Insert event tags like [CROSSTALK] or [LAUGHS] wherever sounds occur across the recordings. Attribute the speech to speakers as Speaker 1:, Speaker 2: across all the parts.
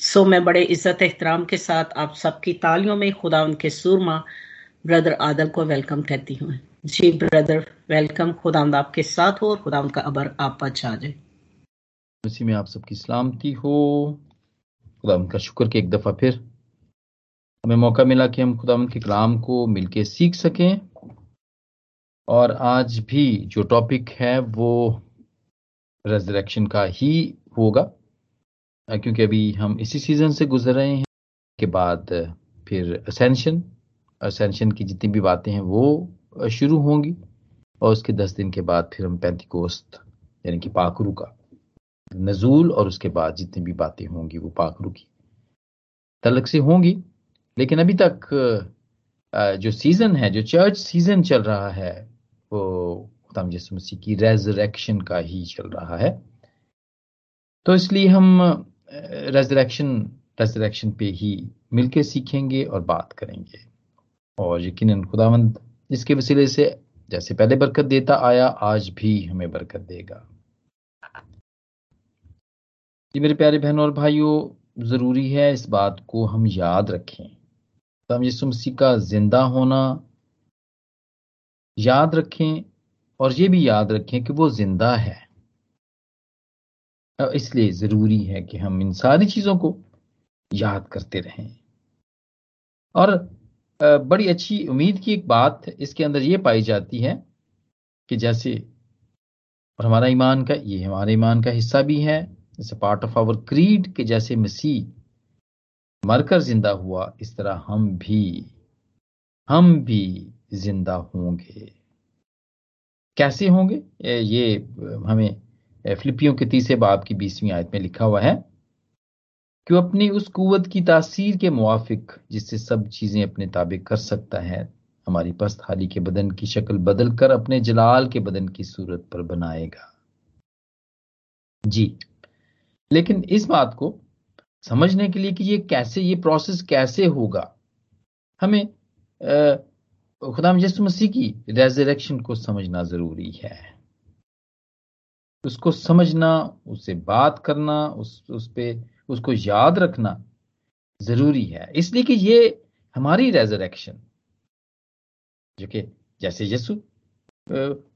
Speaker 1: सो मैं बड़े इज़्ज़त एहतराम के साथ आप सबकी तालियों में खुदा उनके सूरमा, ब्रदर आदल को वेलकम कहती हूँ। जी, ब्रदर, वेलकम। खुदा आपके साथ हो और खुदा उनका अबर आप पर छा जाए
Speaker 2: उसी में आप सबकी सलामती हो। खुदा उनका शुक्र कि एक दफ़ा फिर हमें मौका मिला कि हम खुदा के कलाम को मिलके सीख सकें। और आज भी जो टॉपिक है वो रेजरेक्शन का ही होगा। क्योंकि अभी हम इसी सीज़न से गुजर रहे हैं, के बाद, फिर असेंशन असेंशन की जितनी भी बातें हैं वो शुरू होंगी, और उसके दस दिन के बाद फिर हम पैंतीकोस्त यानी कि पाखरू का नजूल, और उसके बाद जितनी भी बातें होंगी वो पाखरू की तलक से होंगी। लेकिन अभी तक जो सीज़न है, जो चर्च सीज़न चल रहा है, वो खुदाम यसु मसीह की रेजरेक्शन का ही चल रहा है। तो इसलिए हम रेजरेक्शन रेजरेक्शन पे ही मिलके सीखेंगे और बात करेंगे। और यकीन खुदावंद जिसके वसीले से जैसे पहले बरकत देता आया, आज भी हमें बरकत देगा। जी मेरे प्यारे बहनों और भाइयों, ज़रूरी है इस बात को हम याद रखें। तो हम यीशु मसीह का ज़िंदा होना याद रखें और ये भी याद रखें कि वो ज़िंदा है। इसलिए ज़रूरी है कि हम इन सारी चीज़ों को याद करते रहें। और बड़ी अच्छी उम्मीद की एक बात इसके अंदर ये पाई जाती है कि जैसे और हमारा ईमान का, ये हमारे ईमान का हिस्सा भी है। जैसे पार्ट ऑफ़ आवर क्रीड के जैसे मसीह मरकर ज़िंदा हुआ, इस तरह हम भी हम भी ज़िंदा होंगे। कैसे होंगे? ये हमें फिलिपियों के तीसरे बाब की बीसवीं आयत में लिखा हुआ है कि वो अपनी उस कुवत की तासीर के मुआफिक, जिससे सब चीज़ें अपने ताबे कर सकता है, हमारी पस्त हाली के बदन की शक्ल बदल कर अपने जलाल के बदन की सूरत पर बनाएगा? जी। लेकिन इस बात को समझने के लिए कि ये कैसे, ये प्रोसेस कैसे होगा? हमें खुदा यसु मसीह की रेजरेक्शन को समझना ज़रूरी है। उसको समझना, उससे बात करना, उस उस पे, उसको याद रखना ज़रूरी है। इसलिए कि ये हमारी रेजरेक्शन जो कि जैसे यसु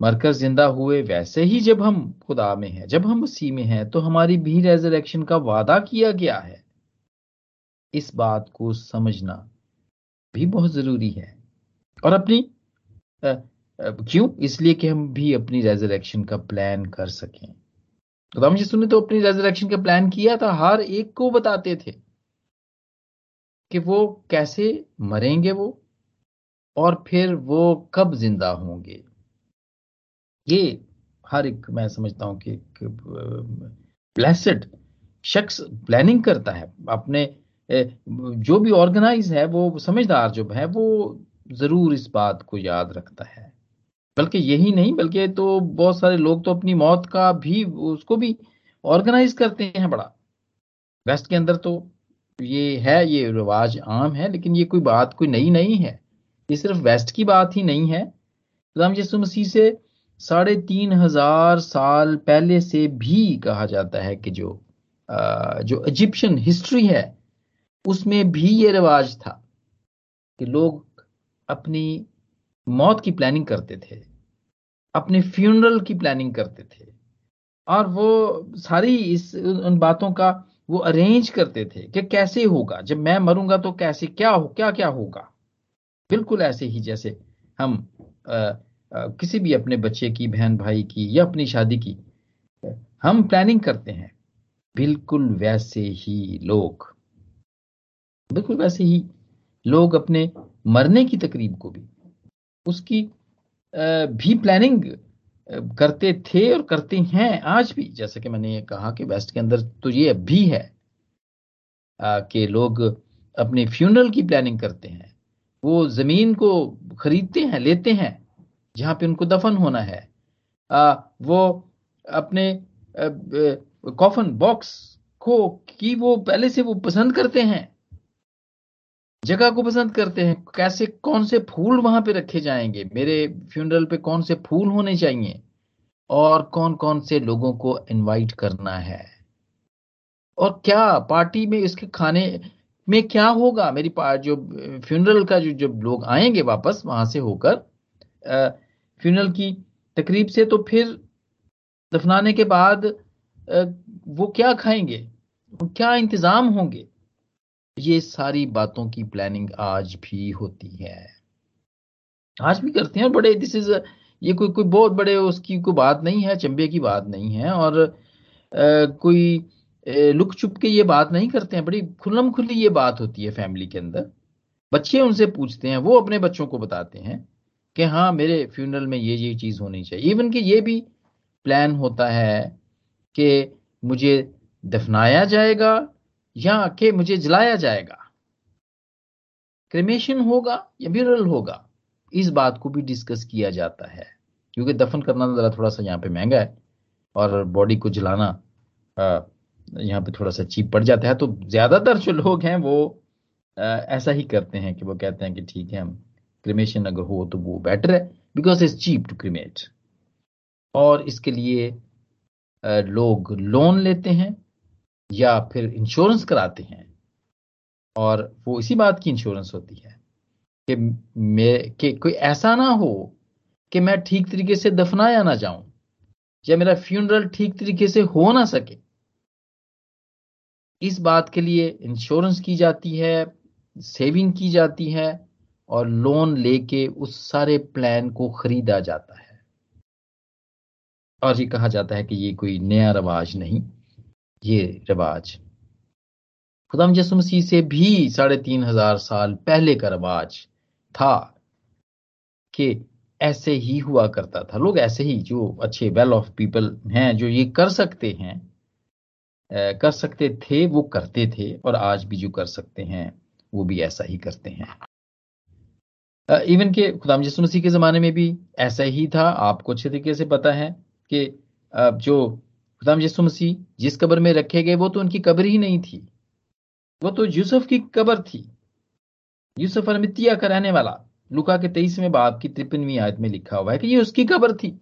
Speaker 2: मरकर ज़िंदा हुए, वैसे ही जब हम खुदा में हैं, जब हम मसीह में हैं तो हमारी भी रेजरेक्शन का वादा किया गया है। इस बात को समझना भी बहुत ज़रूरी है। और अपनी क्यों? इसलिए कि हम भी अपनी रेजरेक्शन का प्लान कर सकें। खुदाम यीशु ने तो अपनी रेजरेक्शन का प्लान किया था, हर एक को बताते थे कि वो कैसे मरेंगे वो, और फिर वो कब ज़िंदा होंगे। ये हर एक, मैं समझता हूँ कि ब्लेसड शख्स प्लानिंग करता है। अपने जो भी ऑर्गेनाइज है, वो समझदार जो है, वो ज़रूर इस बात को याद रखता है। बल्कि यही नहीं, बल्कि तो बहुत सारे लोग तो अपनी मौत का भी, उसको भी ऑर्गेनाइज करते हैं बड़ा। वेस्ट के अंदर तो ये है, ये रिवाज आम है, लेकिन ये कोई बात कोई नई नहीं है। ये सिर्फ़ वेस्ट की बात ही नहीं है। खुदाम यसु मसीह से साढ़े तीन हज़ार साल पहले से भी कहा जाता है कि जो जो इजिप्शियन हिस्ट्री है, उसमें भी ये रिवाज था कि लोग अपनी मौत की प्लानिंग करते थे अपने फ्यूनरल की प्लानिंग करते थे और वो सारी इस उन बातों का वो अरेंज करते थे कि कैसे होगा जब मैं मरूँगा तो कैसे क्या हो क्या क्या होगा? बिल्कुल ऐसे ही जैसे हम आ, आ, किसी भी अपने बच्चे की बहन भाई की या अपनी शादी की हम प्लानिंग करते हैं। बिल्कुल वैसे ही लोग बिल्कुल वैसे ही लोग अपने मरने की तकरीब को भी उसकी भी प्लानिंग करते थे और करते हैं आज भी। जैसे कि मैंने ये कहा कि वेस्ट के अंदर तो ये अब भी है कि लोग अपने फ्यूनरल की प्लानिंग करते हैं। वो ज़मीन को खरीदते हैं लेते हैं जहाँ पे उनको दफन होना है। आ, वो अपने कॉफन बॉक्स को की वो पहले से वो पसंद करते हैं जगह को पसंद करते हैं। कैसे, कौन से फूल वहाँ पे रखे जाएँगे? मेरे फ्यूनरल पे कौन से फूल होने चाहिए? और कौन कौन से लोगों को इनवाइट करना है? और क्या पार्टी में इसके खाने में क्या होगा? मेरी जो फ्यूनरल का जो, जब लोग आएँगे वापस वहाँ से होकर फ्यूनरल की तकरीब से तो फिर दफनाने के बाद वो क्या खाएँगे? क्या इंतज़ाम होंगे? ये सारी बातों की प्लानिंग आज भी होती है। आज भी करते हैं बड़े दिस इज़ ये कोई कोई बहुत बड़े उसकी कोई बात नहीं है चंबे की बात नहीं है और आ, कोई लुक चुप के ये बात नहीं करते हैं बड़ी खुल्लम खुली ये बात होती है फैमिली के अंदर। बच्चे उनसे पूछते हैं वो अपने बच्चों को बताते हैं कि हाँ मेरे फ्यूनरल में ये ये चीज़ होनी चाहिए। इवन कि ये भी प्लान होता है कि मुझे दफनाया जाएगा या कि मुझे जलाया जाएगा। क्रिमेशन होगा या ब्यूरल होगा इस बात को भी डिस्कस किया जाता है। क्योंकि दफन करना जरा थोड़ा सा यहाँ पे महँगा है और बॉडी को जलाना यहाँ पे थोड़ा सा चीप पड़ जाता है। तो ज़्यादातर जो लोग हैं वो आ, ऐसा ही करते हैं कि वो कहते हैं कि ठीक है हम क्रिमेशन अगर हो तो वो बेटर है because it's cheap to cremate और इसके लिए आ, लोग लोन लेते हैं। या फिर इंश्योरेंस कराते हैं, और वो इसी बात की इंश्योरेंस होती है कि मैं, कि कोई ऐसा ना हो कि मैं ठीक तरीके से दफनाया ना जाऊँ, या मेरा फ्यूनरल ठीक तरीके से हो ना सके। इस बात के लिए इंश्योरेंस की जाती है सेविंग की जाती है, और लोन लेके उस सारे प्लान को खरीदा जाता है। और ये कहा जाता है कि ये कोई नया रवाज नहीं। ये रवाज। खुदाम यसु मसीह से भी साढ़े तीन हज़ार साल पहले का रवाज था कि ऐसे ही हुआ करता था। लोग ऐसे ही जो अच्छे वेल ऑफ़ पीपल हैं, जो ये कर सकते हैं कर सकते थे, वो करते थे और आज भी जो कर सकते हैं, वो भी ऐसा ही करते हैं। इवन के खुदाम यसु मसीह के ज़माने में भी ऐसा ही था। आपको अच्छे तरीके से पता है कि जो खुदाम यसु मसीह जिस कब्र में रखे गए वो तो उनकी कब्र ही नहीं थी। वो तो यूसुफ की कब्र थी। यूसुफ अरमितिया का रहने वाला। लुका के तेईसवें बाप की तिरपनवीं आयत में लिखा हुआ है कि ये उसकी कब्र थी।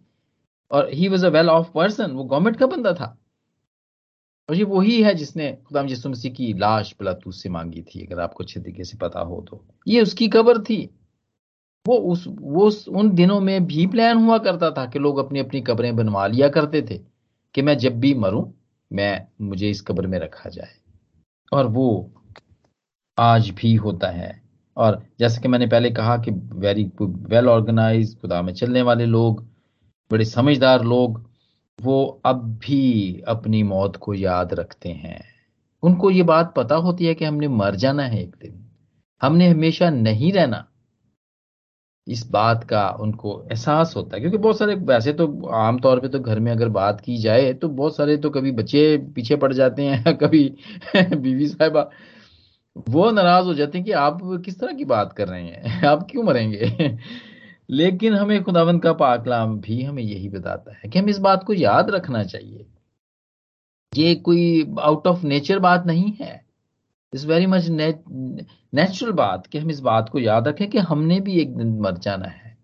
Speaker 2: और he was a well off person वो गवर्नमेंट का बंदा था। और ये वही है जिसने खुदाम यसु मसीह की लाश पिलातूस से मांगी थी अगर आपको अच्छे तरीके से पता हो तो। ये उसकी कब्र थी। वो उस वो उस, उन दिनों में भी प्लान हुआ करता था कि लोग अपनी अपनी कब्रें बनवा लिया करते थे। कि मैं जब भी मरूं, मैं, मुझे इस कब्र में रखा जाए। और वो आज भी होता है। और जैसे कि मैंने पहले कहा कि वेरी वेल ऑर्गेनाइज खुदा में चलने वाले लोग, बड़े समझदार लोग, वो अब भी अपनी मौत को याद रखते हैं। उनको ये बात पता होती है कि हमने मर जाना है एक दिन। हमने हमेशा नहीं रहना। इस बात का उनको एहसास होता है। क्योंकि बहुत सारे, वैसे तो आमतौर पे तो घर में अगर बात की जाए तो बहुत सारे तो कभी बच्चे पीछे पड़ जाते हैं, [LAUGHS] कभी [LAUGHS] बीवी साहिबा, वो नाराज़ हो जाते हैं कि आप किस तरह की बात कर रहे हैं? [LAUGHS] आप क्यों मरेंगे? लेकिन हमें खुदावंत का पाकलाम भी हमें यही बताता है कि हम इस बात को याद रखना चाहिए। ये कोई आउट ऑफ़ नेचर बात नहीं है। इस वेरी मच नेचुरल बात कि हम इस बात को याद रखें कि हमने भी एक दिन मर जाना है।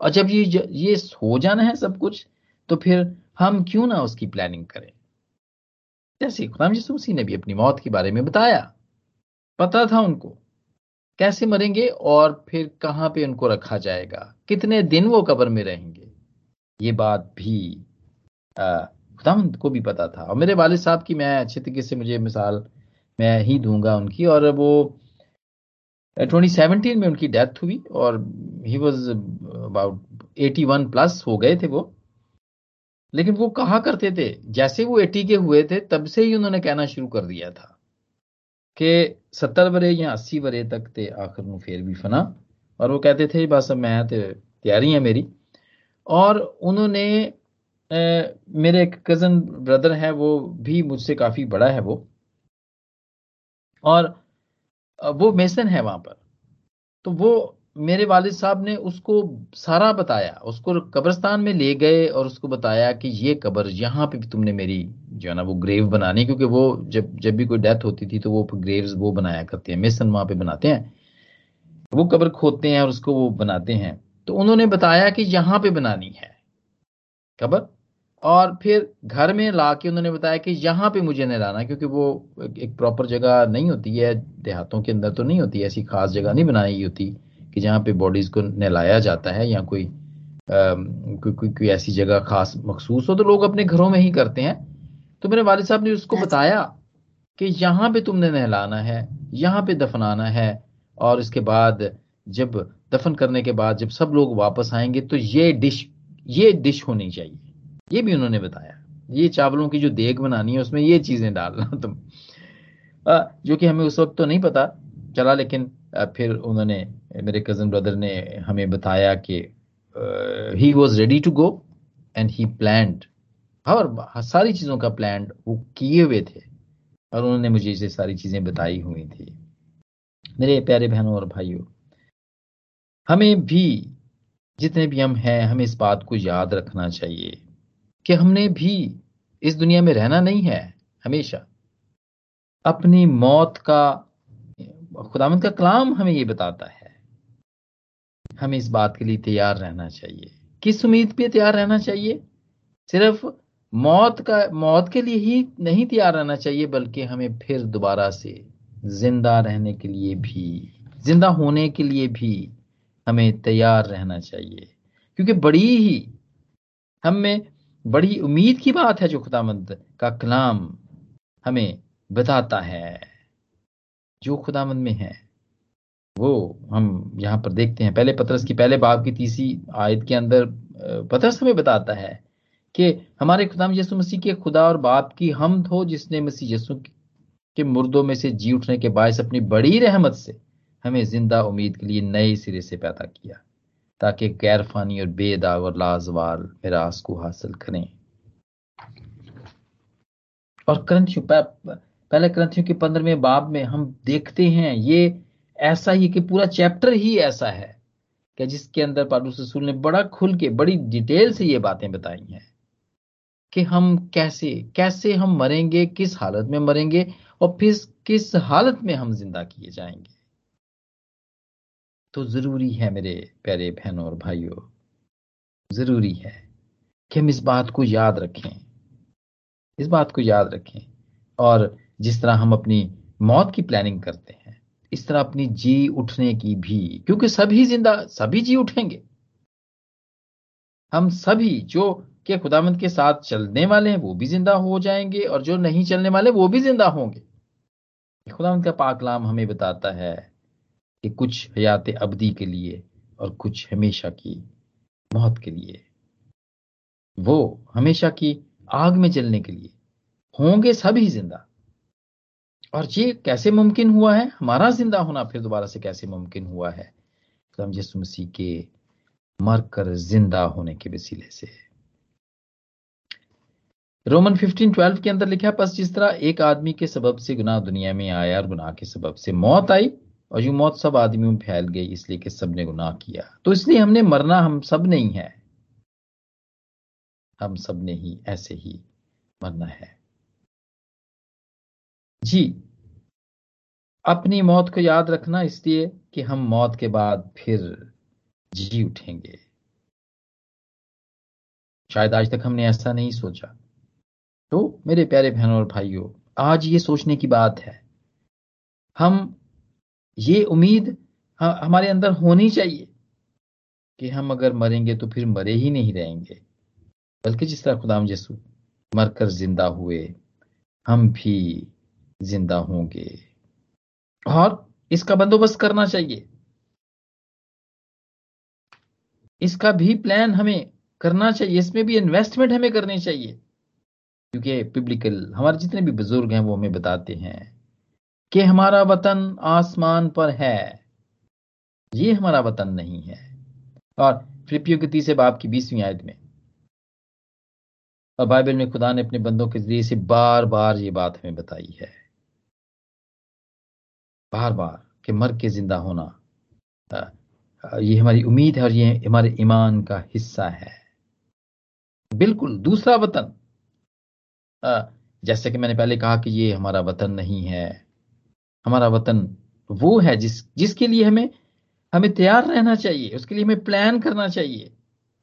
Speaker 2: और जब ये ये हो जाना है सब कुछ तो फिर हम क्यों ना उसकी प्लानिंग करें? जैसे खुदाम मसीह ने भी अपनी मौत के बारे में बताया, पता था उनको कैसे मरेंगे और फिर कहाँ पे उनको रखा जाएगा, कितने दिन वो कब्र में रहेंगे। ये बात भी खुदाम को भी पता था। और मेरे वाले साहब की मैं अच्छे तरीके से मुझे मिसाल मैं ही दूँगा उनकी और वो 2017 में उनकी डेथ हुई और ही वॉज़ अबाउट 81 प्लस हो गए थे वो। लेकिन वो कहा करते थे? जैसे वो 80 के हुए थे तब से ही उन्होंने कहना शुरू कर दिया था कि सत्तर बरे या अस्सी बरे तक थे आखिर में फिर भी फना। और वो कहते थे बस मैं तो तैयारी है मेरी। और उन्होंने ए, मेरे एक कज़न ब्रदर है वो भी मुझसे काफ़ी बड़ा है वो। और वो मेसन है वहाँ पर। तो वो मेरे वालिद साहब ने उसको सारा बताया, उसको कब्रस्तान में ले गए और उसको बताया कि ये कब्र यहाँ पे भी तुमने मेरी, जो है ना, वो ग्रेव बनानी क्योंकि वो जब जब भी कोई डेथ होती थी तो वो ग्रेव्स वो बनाया करते हैं, मेसन वहाँ पे बनाते हैं। वो कब्र खोदते हैं और उसको वो बनाते हैं। तो उन्होंने बताया कि यहाँ पे बनानी है कब्र। और फिर घर में ला के उन्होंने बताया कि यहाँ पे मुझे नहलाना क्योंकि वो एक प्रॉपर जगह नहीं होती है देहातों के अंदर तो नहीं होती ऐसी खास जगह नहीं बनाई होती कि जहाँ पे बॉडीज को नहलाया जाता है या कोई कोई कोई कोई ऐसी जगह खास मखसूस हो तो लोग अपने घरों में ही करते हैं। तो मेरे वालिद साहब ने उसको बताया कि यहाँ पे तुमने नहलाना है यहाँ पे दफनाना है और इसके बाद जब दफन करने के बाद जब सब लोग वापस आएँगे तो ये डिश ये डिश होनी चाहिए। ये भी उन्होंने बताया। ये चावलों की जो देग बनानी है, उसमें ये चीज़ें डालना तुम। जो कि हमें उस वक्त तो नहीं पता चला, लेकिन फिर उन्होंने, मेरे कज़न ब्रदर ने हमें बताया कि he was ready to go and he plan और सारी चीज़ों का प्लान वो किए हुए थे और उन्होंने मुझे ये सारी चीज़ें बताई हुई थी। मेरे प्यारे बहनों और भाइयों, हमें भी जितने भी हम हैं, हमें इस बात को याद रखना चाहिए कि हमने भी इस दुनिया में रहना नहीं है हमेशा। अपनी मौत का खुदामंद का कलाम हमें ये बताता है। हमें इस बात के लिए तैयार रहना चाहिए। किस उम्मीद पे तैयार रहना चाहिए? सिर्फ़ मौत का, मौत के लिए ही नहीं तैयार रहना चाहिए, बल्कि हमें फिर दोबारा से ज़िंदा रहने के लिए भी, ज़िंदा होने के लिए भी हमें तैयार रहना चाहिए। क्योंकि बड़ी ही हम बड़ी उम्मीद की बात है जो खुदामंद का कलाम हमें बताता है। जो खुदामंद में है, वो हम यहाँ पर देखते हैं। पहले पत्रस की पहले बाब की तीसरी आयत के अंदर पत्रस हमें बताता है कि हमारे खुदाम यसु मसीह के खुदा और बाप की हम हो जिसने मसीह यसु के मुर्दों में से जी उठने के बायस अपनी बड़ी रहमत से हमें ज़िंदा उम्मीद के लिए नए सिरे से पैदा किया। ताकि गैर फानी और बेदाग और लाजवाल मिरास को हासिल करें। और ग्रंथियों पहले ग्रंथियों के पंद्रहवें बाब में हम देखते हैं, ये ऐसा ही कि पूरा चैप्टर ही ऐसा है कि जिसके अंदर पालूस रसूल ने बड़ा खुल के, बड़ी डिटेल से ये बातें बताई हैं कि हम कैसे कैसे हम मरेंगे, किस हालत में मरेंगे और फिर किस हालत में हम ज़िंदा किए जाएँगे। तो ज़रूरी है मेरे प्यारे बहनों और भाइयों, ज़रूरी है कि हम इस बात को याद रखें। इस बात को याद रखें और जिस तरह हम अपनी मौत की प्लानिंग करते हैं, इस तरह अपनी जी उठने की भी, क्योंकि सभी ज़िंदा, सभी जी उठेंगे। हम सभी जो के खुदामंद के साथ चलने वाले हैं, वो भी ज़िंदा हो जाएँगे और जो नहीं चलने वाले, वो भी ज़िंदा होंगे। खुदामंद का पाकलाम हमें बताता है कि कुछ हयात अबदी के लिए और कुछ हमेशा की मौत के लिए। वो हमेशा की आग में जलने के लिए। होंगे सभी ज़िंदा। और ये कैसे मुमकिन हुआ है? हमारा ज़िंदा होना फिर दोबारा से कैसे मुमकिन हुआ है? तो हम यसु मसीह के मरकर ज़िंदा होने के वसीले से। रोमन 15:12 के अंदर लिखा है बस जिस तरह एक आदमी के सबब से गुनाह दुनिया में आया और गुनाह के सबब से मौत आई और यूँ मौत सब आदमियों में फैल गई इसलिए कि सबने गुनाह किया। तो इसलिए हमने मरना हम सब नहीं है। हम सबने ही ऐसे ही मरना है। जी, अपनी मौत को याद रखना इसलिए कि हम मौत के बाद फिर जी उठेंगे। शायद आज तक हमने ऐसा नहीं सोचा। तो मेरे प्यारे बहनों और भाइयों, आज ये सोचने की बात है, हम ये उम्मीद हमारे अंदर होनी चाहिए कि हम अगर मरेंगे तो फिर मरे ही नहीं रहेंगे। बल्कि जिस तरह खुदाम यसु मरकर ज़िंदा हुए, हम भी ज़िंदा होंगे। और इसका बंदोबस्त करना चाहिए। इसका भी प्लान हमें करना चाहिए। इसमें भी इन्वेस्टमेंट हमें करनी चाहिए। क्योंकि पिब्लिकल हमारे जितने भी बुज़ुर्ग हैं वो हमें बताते हैं। कि हमारा वतन आसमान पर है। ये हमारा वतन नहीं है। और फिलिपियो के तीसरे बाप की बीसवीं आयत में। और बाइबल में खुदा ने अपने बंदों के ज़रिए से बार बार ये बात हमें बताई है। बार बार कि मर के ज़िंदा होना ये हमारी उम्मीद है और ये हमारे ईमान का हिस्सा है। बिल्कुल, दूसरा वतन। जैसे कि मैंने पहले कहा कि ये हमारा वतन नहीं है। हमारा वतन वो है जिस, जिसके लिए हमें हमें तैयार रहना चाहिए, उसके लिए हमें प्लान करना चाहिए।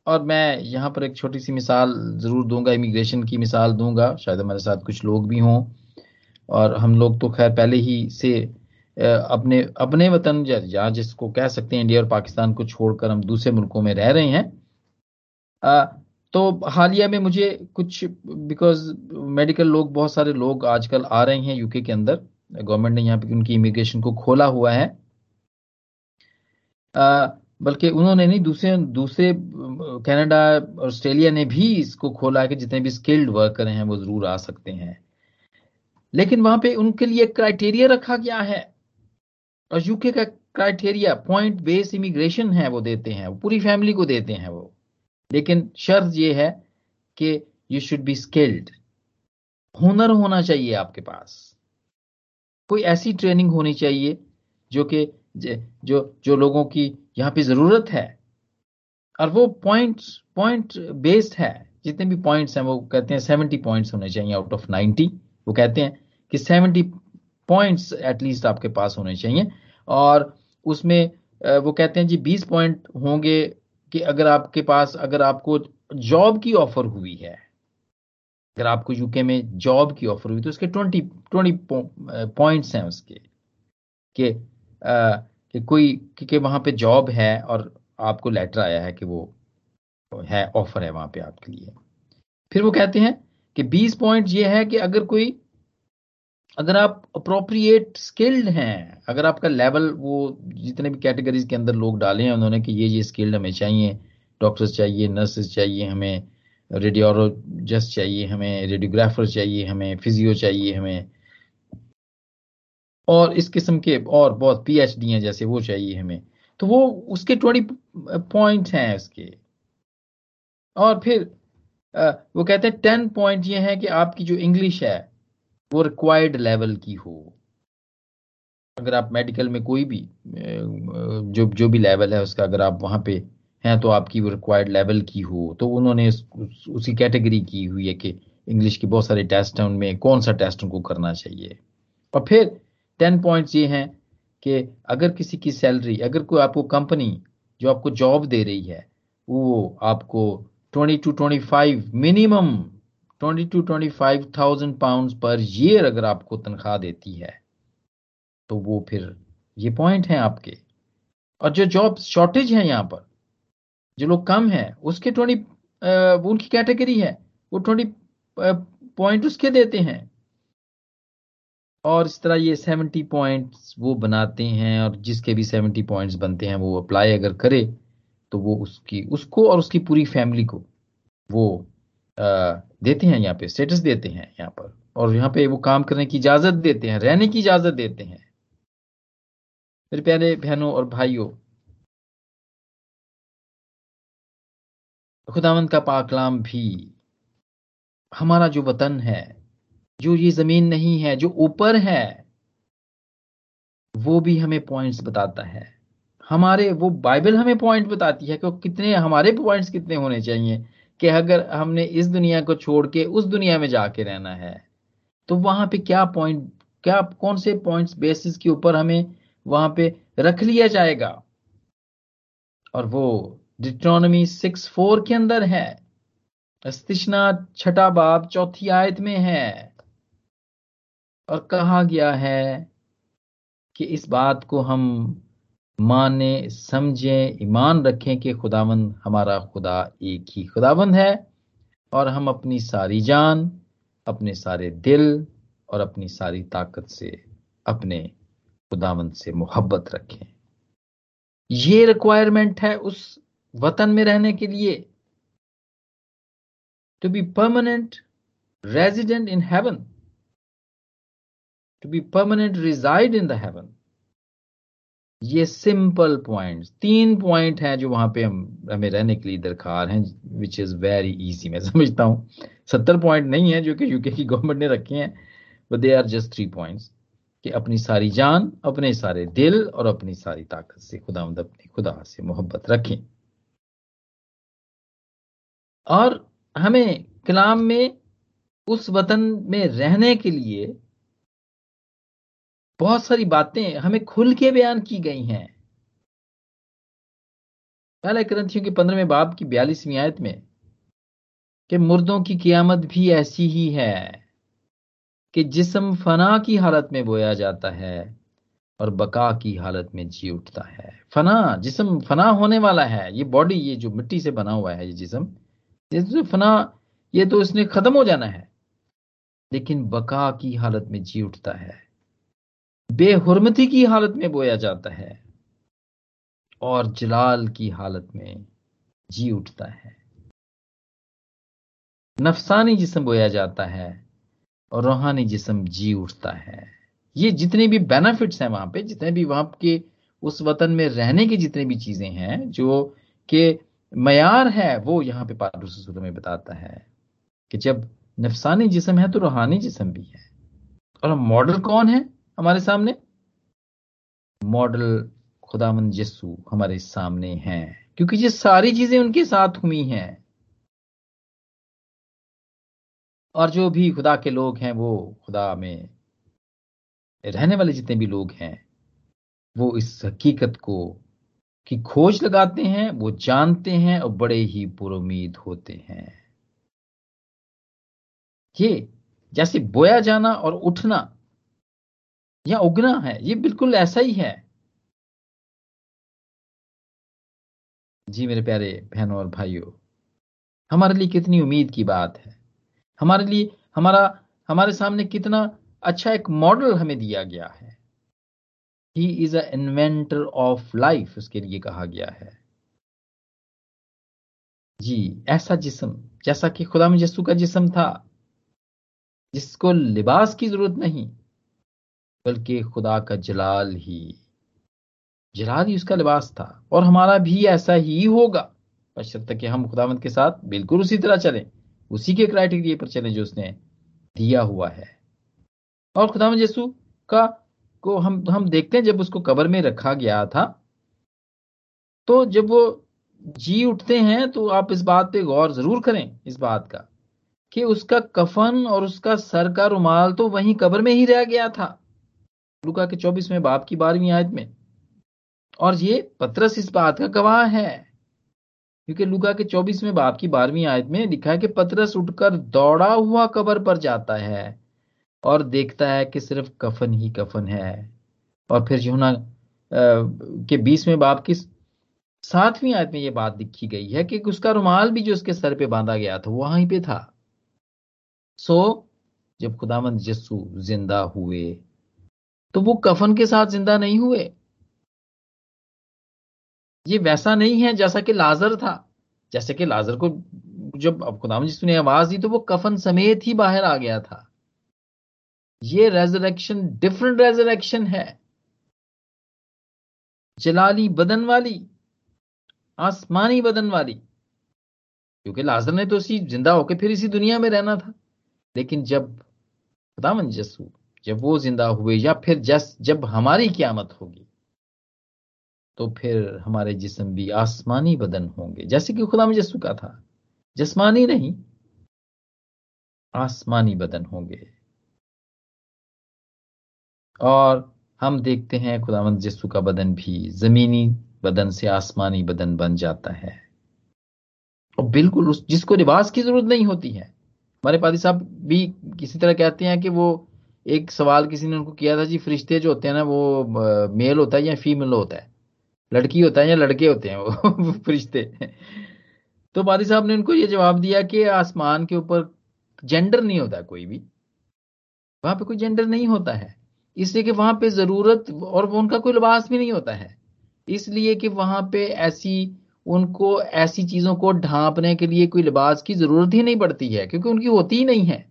Speaker 2: और मैं यहाँ पर एक छोटी सी मिसाल ज़रूर दूँगा इमिग्रेशन की मिसाल दूँगा, शायद हमारे साथ कुछ लोग भी हों। और हम लोग तो खैर पहले ही से अपने अपने वतन या जिसको कह सकते हैं, इंडिया और पाकिस्तान को छोड़कर हम दूसरे मुल्कों में रह रहे हैं। तो हालिया में मुझे कुछ बिकॉज़ मेडिकल लोग, बहुत सारे लोग आजकल आ रहे हैं यूके के अंदर। गवर्नमेंट ने यहाँ पे उनकी इमिग्रेशन को खोला हुआ है। बल्कि उन्होंने नहीं, दूसरे दूसरे कनाडा, ऑस्ट्रेलिया ने भी इसको खोला कि जितने भी स्किल्ड वर्कर हैं वो ज़रूर आ सकते हैं। लेकिन वहाँ पे उनके लिए क्राइटेरिया रखा गया है और यूके का क्राइटेरिया, पॉइंट बेस इमिग्रेशन है वो देते हैं वो पूरी फैमिली को देते हैं वो। लेकिन शर्त ये है कि यू शुड बी स्किल्ड, हुनर होना चाहिए आपके पास। कोई ऐसी ट्रेनिंग होनी चाहिए जो कि जो जो लोगों की यहाँ पे ज़रूरत है। और वो पॉइंट पॉइंट बेस्ड है। जितने भी पॉइंट्स हैं वो कहते हैं सेवेंटी पॉइंट्स होने चाहिए आउट ऑफ़ नाइन्टी वो कहते हैं कि सेवेंटी पॉइंट्स एटलीस्ट आपके पास होने चाहिए। और उसमें वो कहते हैं जी बीस पॉइंट होंगे कि अगर आपके पास, अगर आपको जॉब की ऑफ़र हुई है अगर आपको यूके में जॉब की ऑफ़र हुई तो उसके ट्वेंटी ट्वेंटी पॉइंट्स हैं उसके कि कि कोई कि वहाँ पे जॉब है और आपको लेटर आया है कि वो, है ऑफ़र है वहाँ पे आपके लिए। फिर वो कहते हैं कि 20 पॉइंट ये है कि अगर कोई, अगर आप अप्रोप्रिएट स्किल्ड हैं, अगर आपका लेवल वो जितने भी कैटेगरीज के अंदर लोग डाले हैं उन्होंने कि ये ये स्किल्ड हमें चाहिए डॉक्टर्स चाहिए नर्सेज चाहिए हमें रेडियोलॉजिस्ट चाहिए हमें, रेडियोग्राफर चाहिए हमें, फिजियो चाहिए हमें। और इस किस्म के और बहुत पी एच डी हैं जैसे वो चाहिए हमें। तो वो उसके ट्वेंटी पॉइंट हैं उसके। और फिर वो कहते हैं टेन पॉइंट ये है कि आपकी जो इंग्लिश है, वो रिक्वायर्ड लेवल की हो। अगर आप मेडिकल में कोई भी जो जो भी लेवल है उसका, अगर आप वहाँ पे हैं तो आपकी रिक्वायर्ड लेवल की हो तो उन्होंने उस, उसी कैटेगरी की हुई है कि इंग्लिश के बहुत सारे टेस्ट हैं उनमें कौन सा टेस्ट उनको करना चाहिए? और फिर टेन पॉइंट्स ये हैं कि अगर किसी की सैलरी अगर कोई आपको कंपनी जो आपको जॉब दे रही है वो आपको twenty two twenty five minimum twenty two twenty five thousand pound per year अगर आपको तनख्वाह देती है तो वो फिर ये पॉइंट हैं आपके। और जो जॉब शॉर्टेज है यहाँ पर जो लोग कम है उसके ट्वेंटी उनकी कैटेगरी है वो ट्वेंटी पॉइंट उसके देते हैं। और इस तरह ये सेवेंटी पॉइंट्स वो बनाते हैं और जिसके भी सेवेंटी पॉइंट्स बनते हैं वो अप्लाई अगर करे तो वो उसकी उसको और उसकी पूरी फैमिली को वो आ, देते हैं यहाँ पे स्टेटस देते हैं यहाँ पर। और यहाँ पे वो काम करने की इजाज़त देते हैं रहने की इजाज़त देते हैं। मेरे प्यारे बहनों और भाइयों खुदावंत का पाकलाम भी हमारा जो वतन है, जो ये ज़मीन नहीं है, जो ऊपर है, वो भी हमें पॉइंट्स बताता है। हमारे, वो बाइबल हमें पॉइंट बताती है कि कितने, हमारे पॉइंट्स कितने होने चाहिए कि अगर हमने इस दुनिया को छोड़ के उस दुनिया में जाके रहना है तो वहाँ पे क्या पॉइंट क्या, कौन से पॉइंट्स बेसिस के ऊपर हमें वहाँ पे रख लिया जाएगा? और वो डिट्रोनमी सिक्स फोर के अंदर है। अस्तिशना छठा बाब चौथी आयत में है। और कहा गया है कि इस बात को हम माने, समझे, ईमान रखें कि खुदावंद हमारा खुदा एक ही खुदावंद है और हम अपनी सारी जान, अपने सारे दिल और अपनी सारी ताकत से अपने खुदावंद से मोहब्बत रखें। ये रिक्वायरमेंट है उस वतन में रहने के लिए to be permanent resident in heaven to be permanent reside in the heaven ये सिंपल पॉइंट तीन पॉइंट हैं जो वहाँ पे हम, हमें रहने के लिए दरकार हैं विच इज़ वेरी इजी मैं समझता हूँ। सत्तर पॉइंट नहीं है जो कि यूके की गवर्नमेंट ने रखे हैं but they are just three points कि अपनी सारी जान, अपने सारे दिल और अपनी सारी ताकत से खुदा अपनी खुदा से मोहब्बत रखें। और हमें कलाम में, उस वतन में रहने के लिए बहुत सारी बातें हमें खुल के बयान की गई हैं। पहले ग्रंथियों के पंद्रहवें बाब की बयालीसवीं आयत में, कि मुर्दों की कियामत भी ऐसी ही है, कि जिसम फना की हालत में बोया जाता है और बका की हालत में जी उठता है। फना, जिसम फना होने वाला है, ये बॉडी ये जो मिट्टी से बना हुआ है, ये जिसम तो फना, ये तो इसने खत्म हो जाना है। लेकिन बका की हालत में जी उठता है। बेहरमती की हालत में बोया जाता है। और जलाल की हालत में जी उठता है। नफसानी जिसम बोया जाता है और रूहानी जिसम जी उठता है। ये जितने भी बेनिफिट्स हैं वहाँ पे, जितने भी वहाँ के उस वतन में रहने की जितने भी चीज़ें हैं, जो कि मैार है, वो यहाँ पे पारूस में बताता है कि जब नफसानी जिसम है तो रूहानी जिसम भी है। और मॉडल कौन है हमारे सामने? मॉडल खुदामंद यस्सु हमारे सामने हैं, क्योंकि ये सारी चीज़ें उनके साथ हुई हैं। और जो भी खुदा के लोग हैं, वो खुदा में रहने वाले जितने भी लोग हैं, वो इस हकीकत को की खोज लगाते हैं, वो जानते हैं और बड़े ही पुरुद होते हैं। ये जैसे बोया जाना और उठना या उगना है, ये बिल्कुल ऐसा ही है। जी मेरे प्यारे बहनों और भाइयों, हमारे लिए कितनी उम्मीद की बात है। हमारे लिए, हमारा, हमारे सामने कितना अच्छा एक मॉडल हमें दिया गया है। He is a inventor of life उसके लिए कहा गया है। जी, ऐसा जिसम, जैसा कि खुदा में यसु का जिसम था, जिसको लिबास की ज़रूरत नहीं, बल्कि खुदा का जलाल ही जलाल ही उसका लिबास था, और हमारा भी ऐसा ही होगा। बशर्त कि हम खुदावंत के साथ बिल्कुल उसी तरह चलें, उसी के क्राइटेरिया पर चले जो उसने दिया हुआ है। और खुदा यसु का को हम हम देखते हैं जब उसको कबर में रखा गया था तो जब वो जी उठते हैं तो आप इस बात पे गौर ज़रूर करें, इस बात का, कि उसका कफन और उसका सर का रुमाल तो वहीं कबर में ही रह गया था। लुका के चौबीसवें बाप की बारहवीं आयत में। और ये पत्रस इस बात का गवाह है, क्योंकि लुका के चौबीसवें बाप की बारहवीं आयत में लिखा है कि पतरस उठकर दौड़ा हुआ कबर पर जाता है। और देखता है कि सिर्फ़ कफन ही कफन है। और फिर यूना के बीसवें बाप की सातवीं आयत में यह बात लिखी गई है कि उसका रुमाल भी जो उसके सर पे बांधा गया था वहाँ पे था। सो, जब खुदामंद जस्सू ज़िंदा हुए तो वो कफन के साथ ज़िंदा नहीं हुए। ये वैसा नहीं है जैसा कि लाजर था। जैसे कि लाजर को जब खुदाम जिसु ने आवाज़ दी तो वो कफन समेत ही बाहर आ गया था। ये रेजरेक्शन डिफरेंट रेजरेक्शन है। जलाली बदन वाली, आसमानी बदन वाली। क्योंकि लाजर ने तो इसी ज़िंदा होकर फिर इसी दुनिया में रहना था। लेकिन जब खुदामन जस्सू जब वो ज़िंदा हुए या फिर जस, जब हमारी क्यामत होगी तो फिर हमारे जिसम भी आसमानी बदन होंगे। जैसे कि खुदा मुझे का था, जसमानी नहीं, आसमानी बदन होंगे। और हम देखते हैं खुदावंद जस्सू का बदन भी जमीनी बदन से आसमानी बदन बन जाता है। और बिल्कुल उस, जिसको लिबास की ज़रूरत नहीं होती है। हमारे पादी साहब भी किसी तरह कहते हैं कि वो एक सवाल किसी ने उनको किया था, जी, फरिश्ते जो होते हैं ना, वो मेल होता है या फीमेल होता है? लड़की होता है या लड़के होते हैं वो? [LAUGHS] फरिश्ते। तो बादी साहब ने उनको ये जवाब दिया कि आसमान के ऊपर जेंडर नहीं होता कोई भी। वहाँ पे कोई जेंडर नहीं होता है। इसलिए कि वहाँ पे ज़रूरत और उनका कोई लिबास भी नहीं होता है। इसलिए कि वहाँ पे ऐसी, उनको ऐसी चीज़ों को ढांपने के लिए कोई लिबास की ज़रूरत ही नहीं पड़ती है, क्योंकि उनकी होती ही नहीं है।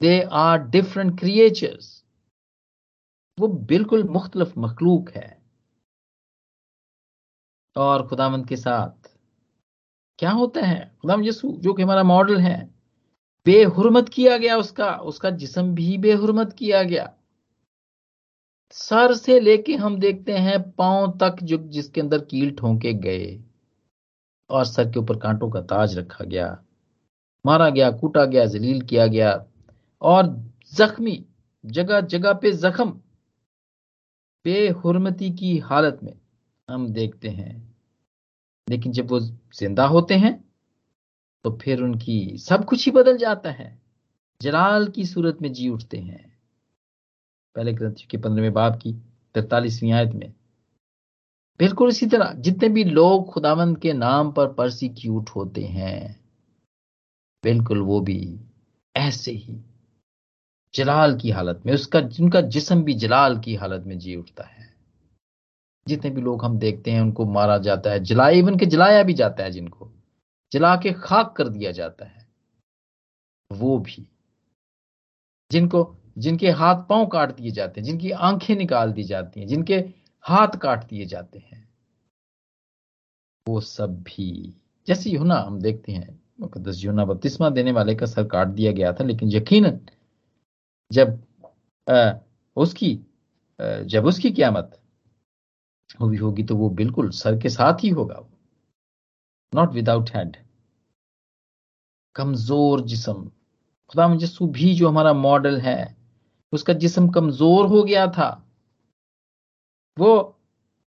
Speaker 2: दे आर डिफरेंट क्रिएचर्स वो बिल्कुल मुख्तलफ मखलूक है। और खुदामंद के साथ क्या होता है? खुदाम यसु जो कि हमारा मॉडल है बेहुरमत किया गया उसका उसका जिसम भी बेहुरमत किया गया। सर से लेके हम देखते हैं पाँव तक जो, जिसके अंदर कील ठोंके गए और सर के ऊपर कांटों का ताज रखा गया, मारा गया, कूटा गया, जलील किया गया और जख्मी, जगह जगह पे जख्म, बेहुरमती की हालत में हम देखते हैं। लेकिन जब वो ज़िंदा होते हैं तो फिर उनकी सब कुछ ही बदल जाता है। जलाल की सूरत में जी उठते हैं। पहले ग्रंथ के पंद्रहवें बाप की तैतालीसवीं आयत में। बिल्कुल इसी तरह जितने भी लोग खुदावंद के नाम पर परसिक्यूट होते हैं, बिल्कुल वो भी ऐसे ही। जलाल की हालत में, उसका, उनका जिसम भी जलाल की हालत में जी उठता है। जितने भी लोग हम देखते हैं, उनको मारा जाता है, जलाए, इवन के जलाया भी जाता है जिनको। जला के खाक कर दिया जाता है। वो भी। जिनको जिनके हाथ पाँव काट दिए जाते हैं जिनकी आँखें निकाल दी जाती हैं जिनके हाथ काट दिए जाते हैं वो सब भी। जैसे यूना हम देखते हैं मुकदस यूना बत्तीसवा देने वाले का सर काट दिया गया था लेकिन यकीन जब आ, उसकी आ, जब उसकी क्यामत हुई होगी तो वो बिल्कुल सर के साथ ही होगा नॉट विदाउट हेड कमज़ोर जिसम। खुदा यसु भी जो हमारा मॉडल है उसका जिसम कमज़ोर हो गया था वो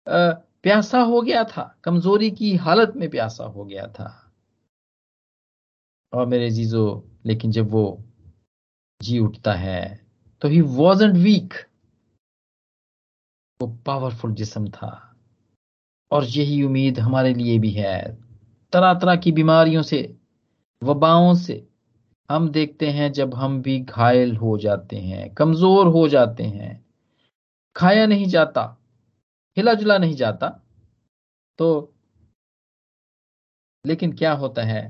Speaker 2: आ, प्यासा हो गया था कमज़ोरी की हालत में प्यासा हो गया था। और मेरे जीजो लेकिन जब वो जी उठता है तो ही वॉजेंट वीक वो पावरफुल जिसम था। और यही उम्मीद हमारे लिए भी है। तरह तरह की बीमारियों से, वबाओं से हम देखते हैं जब हम भी घायल हो जाते हैं, कमज़ोर हो जाते हैं। खाया नहीं जाता हिला जुला नहीं जाता तो लेकिन क्या होता है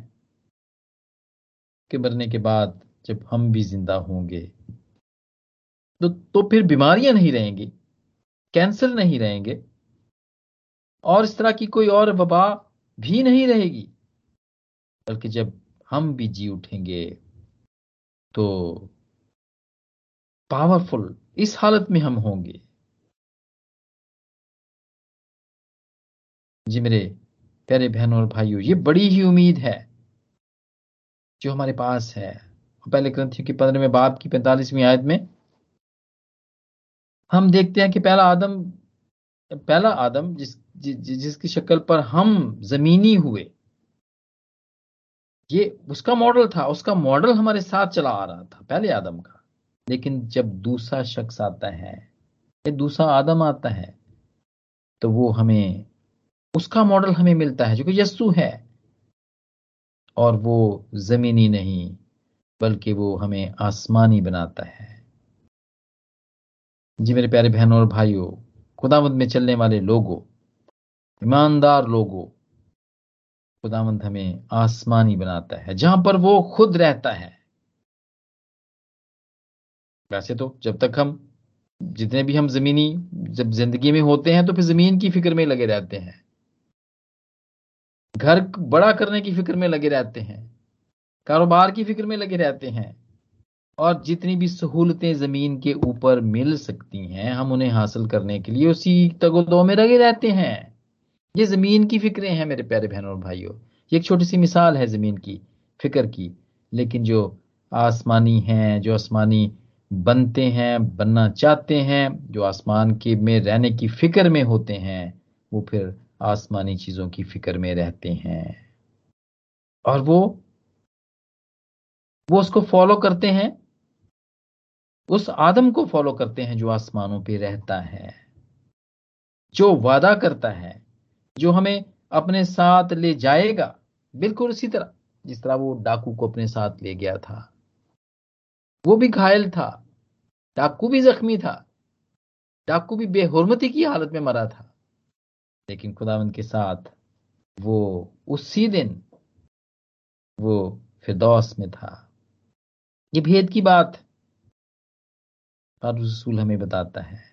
Speaker 2: कि मरने के बाद जब हम भी ज़िंदा होंगे तो तो फिर बीमारियाँ नहीं रहेंगी कैंसर नहीं रहेंगे। और इस तरह की कोई और वबा भी नहीं रहेगी। बल्कि जब हम भी जी उठेंगे तो पावरफुल इस हालत में हम होंगे। जी मेरे प्यारे बहनों और भाइयों, ये बड़ी ही उम्मीद है जो हमारे पास है। पहले ग्रंथियों की पंद्रहवें बाप की पैंतालीसवीं आयत में हम देखते हैं कि पहला आदम पहला आदम जिस जिसकी शक्ल पर हम जमीनी हुए, ये उसका मॉडल था, उसका मॉडल हमारे साथ चला आ रहा था, पहले आदम का। लेकिन जब दूसरा शख्स आता है, या दूसरा आदम आता है तो वो हमें, उसका मॉडल हमें मिलता है, जो कि यस्सु है। और वो जमीनी नहीं, बल्कि वो हमें आसमानी बनाता है। जी मेरे प्यारे बहनों और भाइयों, खुदावंद में चलने वाले लोगों ईमानदार लोगों, खुदावंद हमें आसमानी बनाता है, जहाँ पर वो खुद रहता है। वैसे तो जब तक हम जितने भी हम जमीनी, जब ज़िंदगी में होते हैं तो फिर ज़मीन की फ़िक्र में लगे रहते हैं। घर बड़ा करने की फ़िक्र में लगे रहते हैं, कारोबार की फ़िक्र में लगे रहते हैं, और जितनी भी सहूलतें ज़मीन के ऊपर मिल सकती हैं, हम उन्हें हासिल करने के लिए उसी तगोदो में लगे रहते हैं। ये ज़मीन की फिक्रें हैं मेरे प्यारे बहनों और भाइयों। ये एक छोटी सी मिसाल है ज़मीन की, फ़िक्र की। लेकिन जो आसमानी हैं, जो आसमानी बनते हैं, बनना चाहते हैं, जो आसमान के में रहने की फ़िक्र में होते हैं, वो फिर आसमानी चीज़ों की फ़िक्र में रहते हैं। और वो वो उसको फॉलो करते हैं। उस आदम को फॉलो करते हैं जो आसमानों पे रहता है, जो वादा करता है। जो हमें अपने साथ ले जाएगा, बिल्कुल उसी तरह, जिस तरह वो डाकू को अपने साथ ले गया था। वो भी घायल था, डाकू भी जख्मी था, डाकू भी बेहरमती की हालत में मरा था। लेकिन खुदावंत के साथ वो उसी दिन वो फिरदौस में था। ये भेद की बात रसूल हमें बताता है।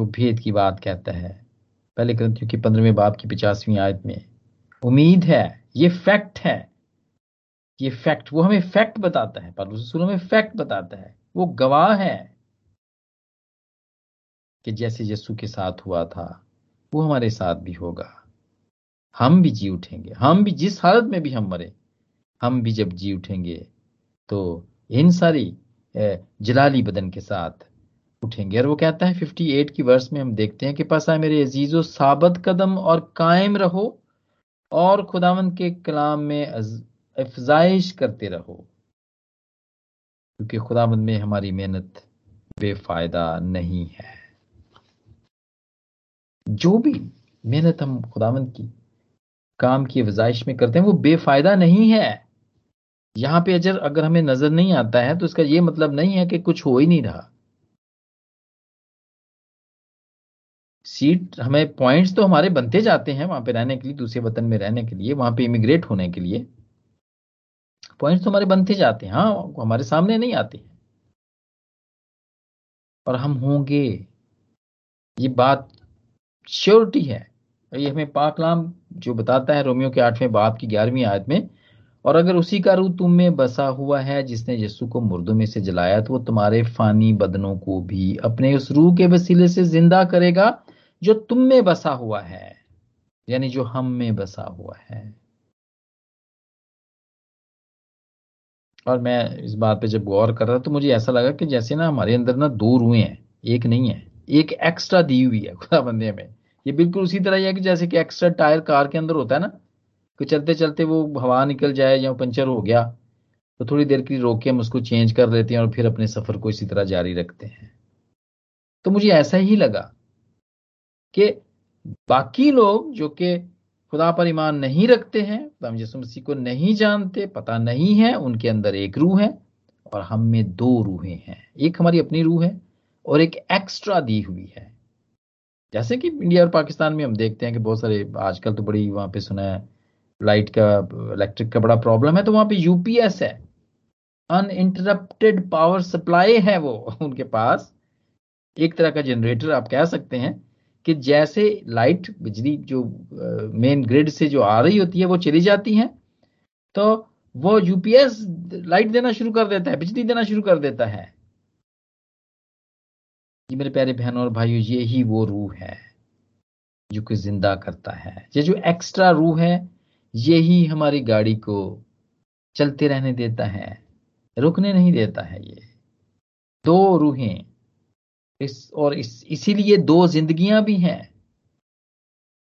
Speaker 2: वो भेद की बात कहता है। पहले ग्रंथियों की पंद्रहवें बाप की पचासवीं आयत में, उम्मीद है, ये फैक्ट है। ये फैक्ट, वो हमें फैक्ट बताता है पर हमें फैक्ट बताता है। वो गवाह है कि जैसे यस्सु के साथ हुआ था, वो हमारे साथ भी होगा। हम भी जी उठेंगे, हम भी, जिस हालत में भी हम मरे, हम भी जब जी उठेंगे तो इन सारी जलाली बदन के साथ उठेंगे। और वो कहता है 58 की वर्ष में हम देखते हैं कि पसा मेरे अजीजो, साबत कदम और कायम रहो और खुदावन के कलाम में अफजाइश करते रहो, क्योंकि खुदावन में हमारी मेहनत बेफायदा नहीं है। जो भी मेहनत हम खुदावन की, काम की अफजाइश में करते हैं, वो बेफायदा नहीं है। यहाँ पे अजर अगर हमें नज़र नहीं आता है तो इसका ये मतलब नहीं है कि कुछ हो ही नहीं रहा। सीट, हमें पॉइंट्स तो हमारे बनते जाते हैं वहाँ पे रहने के लिए, दूसरे वतन में रहने के लिए, वहाँ पे इमिग्रेट होने के लिए। पॉइंट्स तो हमारे बनते जाते हैं हाँ हमारे सामने नहीं आते हैं। और हम होंगे। ये बात श्योरिटी है। ये हमें पाकलाम जो बताता है रोमियो के आठवें बाप की ग्यारहवीं आयत में, और अगर उसी का रूह तुम में बसा हुआ है, जिसने यीशु को मुर्दों में से जलाया तो वो तुम्हारे फानी बदनों को भी अपने उस रूह के वसीले से ज़िंदा करेगा जो तुम में बसा हुआ है, यानी जो हम में बसा हुआ है। और मैं इस बात पे जब गौर कर रहा तो मुझे ऐसा लगा कि जैसे ना हमारे अंदर ना दो रूहें हैं, एक नहीं है, एक एक्स्ट्रा दी हुई है खुदा बंदे में। ये बिल्कुल उसी तरह ही है कि जैसे कि एक्स्ट्रा टायर कार के अंदर होता है ना, कि चलते चलते वो हवा निकल जाए या पंचर हो गया तो थोड़ी देर के लिए रोक के हम उसको चेंज कर लेते हैं और फिर अपने सफ़र को इसी तरह जारी रखते हैं। तो मुझे ऐसा ही लगा कि बाकी लोग जो कि खुदा पर ईमान नहीं रखते हैं हम यसु मसीह को नहीं जानते, पता नहीं है, उनके अंदर एक रूह है और हम में दो रूहें हैं। एक हमारी अपनी रूह है और एक एक्स्ट्रा दी हुई है। जैसे कि इंडिया और पाकिस्तान में हम देखते हैं कि बहुत सारे, आजकल तो बड़ी वहाँ पे सुना है लाइट का, इलेक्ट्रिक का बड़ा प्रॉब्लम है तो वहाँ पे यूपीएस है। अनइंटरप्टेड पावर सप्लाई है वो, [LAUGHS] उनके पास। एक तरह का जनरेटर आप कह सकते हैं कि जैसे लाइट बिजली जो मेन ग्रिड से जो आ रही होती है, वो चली जाती है तो वो यूपीएस लाइट देना शुरू कर देता है, बिजली देना शुरू कर देता है। ये मेरे प्यारे बहनों और भाइयों ये ही वो रूह है जो कि ज़िंदा करता है। ये जो एक्स्ट्रा रूह है ये ही हमारी गाड़ी को चलते रहने देता है, रुकने नहीं देता है ये। दो रूहें इस, और इस, इसीलिए दो जिंदगियाँ भी हैं।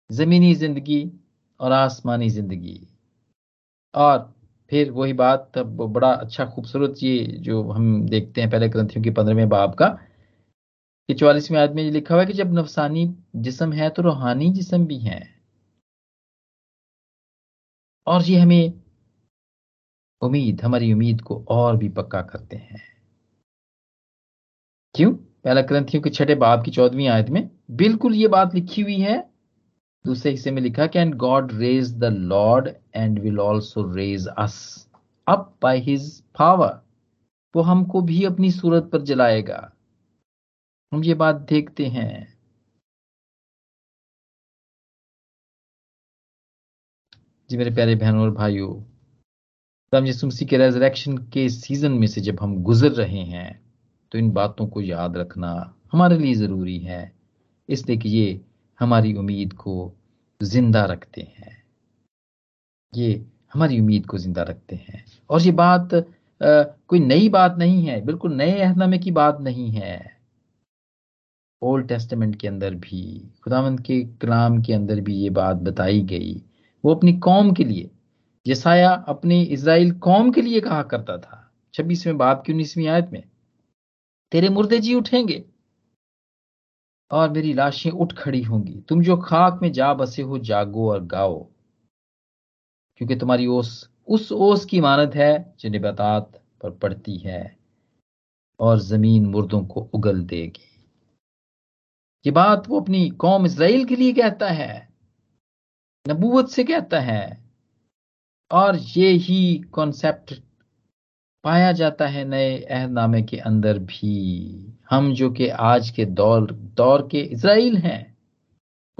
Speaker 2: जमीनी ज़िंदगी और आसमानी ज़िंदगी। और फिर वही बात बड़ा अच्छा खूबसूरत ये जो हम देखते हैं पहले ग्रंथियों के पंद्रहवें बाब का, कि चौवालीसवें आदमी लिखा हुआ है कि जब नफसानी जिसम है तो रूहानी जिसम भी है। और ये हमें उम्मीद, हमारी उम्मीद को और भी पक्का करते हैं। क्यों? पहला ग्रंथियों के छठे बाब की चौदहवीं आयत में, बिल्कुल ये बात लिखी हुई है। दूसरे हिस्से में लिखा कि and God raise the Lord and will also raise us up by his power वो हमको भी अपनी सूरत पर जलाएगा। हम ये बात देखते हैं। जी मेरे प्यारे बहनों और भाइयों के रेजरेक्शन के सीज़न में से जब हम गुजर रहे हैं तो इन बातों को याद रखना हमारे लिए ज़रूरी है। इसलिए कि ये हमारी उम्मीद को ज़िंदा रखते हैं। ये हमारी उम्मीद को ज़िंदा रखते हैं। और ये बात आ, कोई नई बात नहीं है बिल्कुल नए अहदनामे की बात नहीं है। ओल्ड टेस्टमेंट के अंदर भी खुदावंत के कलाम के अंदर भी ये बात बताई गई। वो अपनी कौम के लिए यसाया अपनी इसराइल कौम के लिए कहा करता था। छब्बीसवें बाप की उन्नीसवीं आयत में तेरे मुर्दे जी उठेंगे और मेरी लाशें उठ खड़ी होंगी। तुम जो खाक में जा बसे हो, जागो और गाओ, क्योंकि तुम्हारी ओस, उस ओस की मानत है जो निबतात पर पड़ती है और ज़मीन मुर्दों को उगल देगी। ये बात वो अपनी कौम इसराइल के लिए कहता है, नबूवत से कहता है, और ये ही कॉन्सेप्ट पाया जाता है नए अहदनामे के अंदर भी। हम जो कि आज के दौर दौर के इसराइल हैं,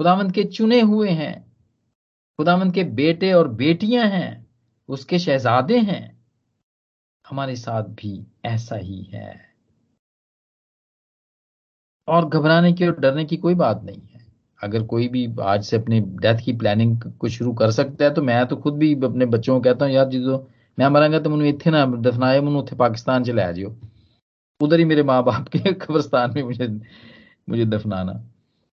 Speaker 2: खुदावंत के चुने हुए हैं, खुदावंत के बेटे और बेटियाँ हैं, उसके शहजादे हैं, हमारे साथ भी ऐसा ही है। और घबराने की और डरने की कोई बात नहीं है। अगर कोई भी आज से अपने डेथ की प्लानिंग को शुरू कर सकता है तो मैं तो खुद भी अपने बच्चों को कहता हूँ, यार जो मैं ਮਰਾਂਗਾ तो ਮੈਨੂੰ ਇੱਥੇ ਨਾ ਦਫਨਾਏ ਮੈਨੂੰ ਉੱਥੇ ਪਾਕਿਸਤਾਨ ਚ ਲੈ ਜਿਓ उधर ही मेरे माँ बाप के [LAUGHS] कब्रस्तान में मुझे मुझे दफनाना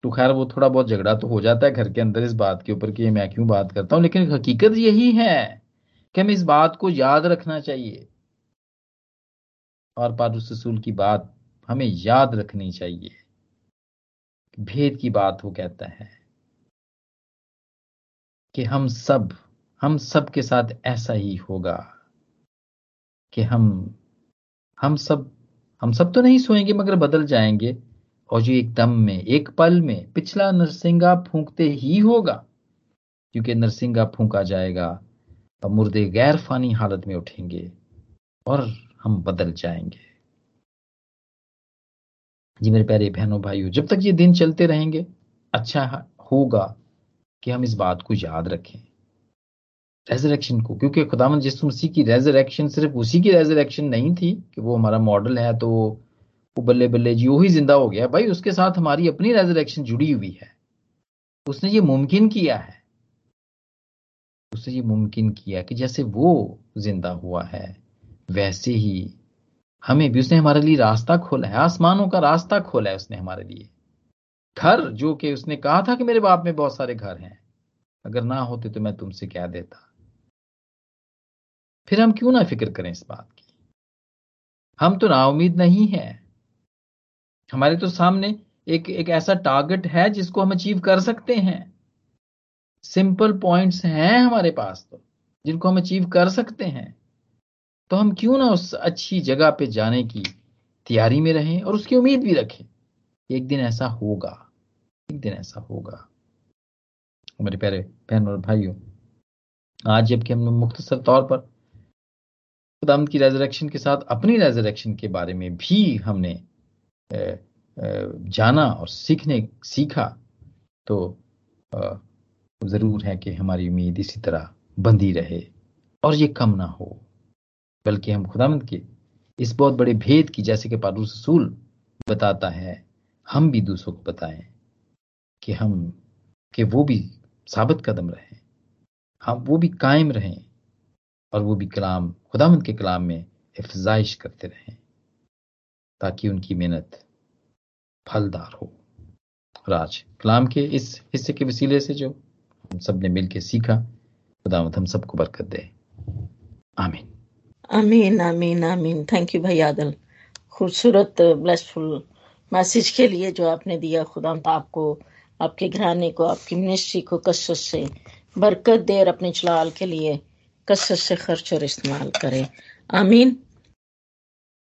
Speaker 2: तो खैर वो थोड़ा बहुत झगड़ा तो हो जाता है घर के अंदर इस बात के ऊपर कि मैं क्यों बात करता हूं लेकिन हकीकत यही है कि हमें इस बात को याद रखना चाहिए और पारुस रसूल की बात हमें याद रखनी चाहिए भेद की बात वो कहता है कि हम सब हम सब के साथ ऐसा ही होगा कि हम हम सब हम सब तो नहीं सोएँगे मगर बदल जाएँगे। और जो एक दम में, एक पल में पिछला नरसिंगा फूंकते ही होगा, क्योंकि नरसिंगा फूंका जाएगा, और मुर्दे गैर फानी हालत में उठेंगे, और हम बदल जाएँगे। जी मेरे प्यारे बहनों, भाइयों, जब तक ये दिन चलते रहेंगे अच्छा होगा कि हम इस बात को याद रखें। रेजरेक्शन को, क्योंकि खुदावन जिस मसीह की रेजरेक्शन सिर्फ़ उसी की रेजरेक्शन नहीं थी कि वो हमारा मॉडल है तो वो बल्ले बल्ले जी ही ज़िंदा हो गया। भाई, उसके साथ हमारी अपनी रेजरेक्शन जुड़ी हुई है। उसने ये मुमकिन किया है। उसने ये मुमकिन किया कि जैसे वो ज़िंदा हुआ है, वैसे ही हमें भी उसने हमारे लिए रास्ता खोला है, आसमानों का रास्ता खोला है उसने हमारे लिए। घर जो कि उसने कहा था कि मेरे बाप में बहुत सारे घर हैं, अगर ना होते तो मैं तुमसे क्या देता। फिर हम क्यों ना फ़िक्र करें इस बात की? हम तो नाउमीद नहीं है। हमारे तो सामने एक एक ऐसा टारगेट है जिसको हम अचीव कर सकते हैं। सिंपल पॉइंट्स हैं हमारे पास तो जिनको हम अचीव कर सकते हैं। तो हम क्यों ना उस अच्छी जगह पे जाने की तैयारी में रहें और उसकी उम्मीद भी रखें? एक दिन ऐसा होगा, एक दिन ऐसा होगा। हमारे प्यारे बहन और भाइयों, आज जबकि हम मुख्तसर तौर पर खुदाम की रेजरेक्शन के साथ अपनी रेजरेक्शन के बारे में भी हमने जाना और सीखने, सीखा तो ज़रूर है कि हमारी उम्मीद इसी तरह बंदी रहे और ये कम ना हो। बल्कि हम खुदामंद के इस बहुत बड़े भेद की, जैसे कि पारूस रसूल बताता है, हम भी दूसरों को बताएँ कि हम, कि वो भी साबित कदम रहें, हम, वो भी कायम रहें और वो भी कलाम खुदामंद के कलाम में अफजाइश करते रहें, ताकि उनकी मेहनत फलदार हो। राज कलाम के इस हिस्से के वसीले से जो हम सबने मिलकर सीखा खुदामद हम सबको बरकत दे। आमीन।
Speaker 1: आमीन आमीन आमीन। थैंक यू भाई आदल। खूबसूरत ब्लेसफुल मैसेज के लिए जो आपने दिया खुदा आपको, आपके घराने को, आपकी मिनिस्ट्री को कसरत से बरकत दे और अपने चलाल के लिए कसरत से खर्च और इस्तेमाल करें। आमीन।